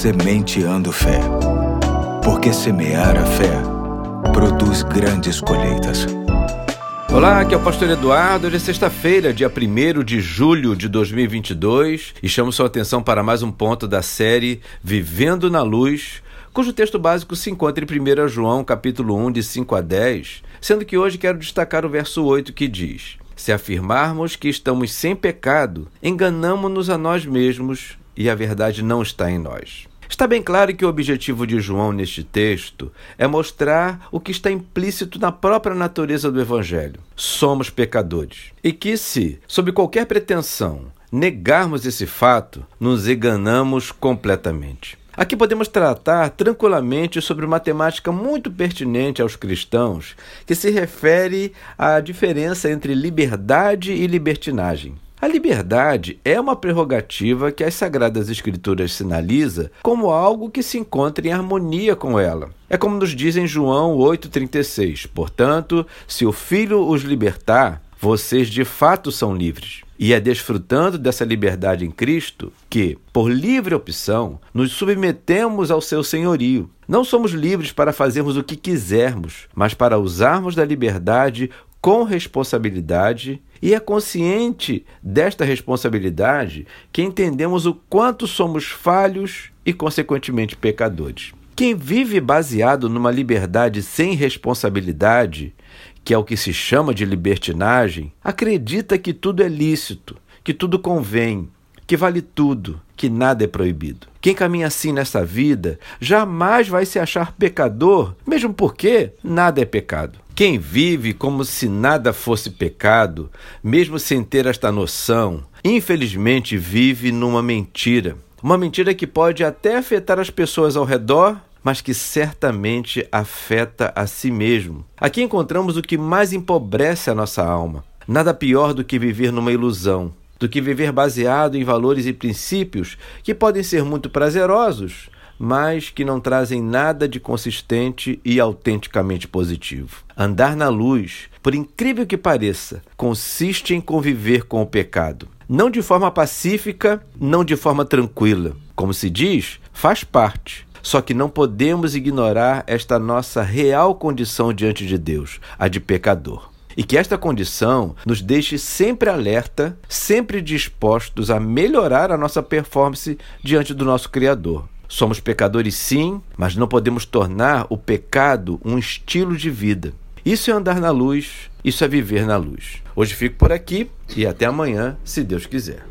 Sementeando Fé. Porque semear a fé produz grandes colheitas. Olá, aqui é o Pastor Eduardo. Hoje é sexta-feira, dia 1 de julho de 2022 e chamo sua atenção para mais um ponto da série Vivendo na Luz, cujo texto básico se encontra em 1 João, capítulo 1, de 5 a 10, sendo que hoje quero destacar o verso 8 que diz: Se afirmarmos que estamos sem pecado, enganamos-nos a nós mesmos e a verdade não está em nós. Está bem claro que o objetivo de João neste texto é mostrar o que está implícito na própria natureza do Evangelho. Somos pecadores. E que, se, sob qualquer pretensão, negarmos esse fato, nos enganamos completamente. Aqui podemos tratar tranquilamente sobre uma temática muito pertinente aos cristãos, que se refere à diferença entre liberdade e libertinagem. A liberdade é uma prerrogativa que as Sagradas Escrituras sinaliza como algo que se encontra em harmonia com ela. É como nos diz em João 8,36: Portanto, se o Filho os libertar, vocês de fato são livres. E é desfrutando dessa liberdade em Cristo que, por livre opção, nos submetemos ao seu senhorio. Não somos livres para fazermos o que quisermos, mas para usarmos da liberdade com responsabilidade e é consciente desta responsabilidade que entendemos o quanto somos falhos e, consequentemente, pecadores. Quem vive baseado numa liberdade sem responsabilidade, que é o que se chama de libertinagem, acredita que tudo é lícito, que tudo convém, que vale tudo, que nada é proibido. Quem caminha assim nessa vida jamais vai se achar pecador, mesmo porque nada é pecado. Quem vive como se nada fosse pecado, mesmo sem ter esta noção, infelizmente vive numa mentira. Uma mentira que pode até afetar as pessoas ao redor, mas que certamente afeta a si mesmo. Aqui encontramos o que mais empobrece a nossa alma. Nada pior do que viver numa ilusão, do que viver baseado em valores e princípios que podem ser muito prazerosos, mas que não trazem nada de consistente e autenticamente positivo. Andar na luz, por incrível que pareça, consiste em conviver com o pecado. Não de forma pacífica, não de forma tranquila. Como se diz, faz parte. Só que não podemos ignorar esta nossa real condição diante de Deus, a de pecador. E que esta condição nos deixe sempre alerta, sempre dispostos a melhorar a nossa performance diante do nosso Criador. Somos pecadores, sim, mas não podemos tornar o pecado um estilo de vida. Isso é andar na luz, isso é viver na luz. Hoje fico por aqui e até amanhã, se Deus quiser.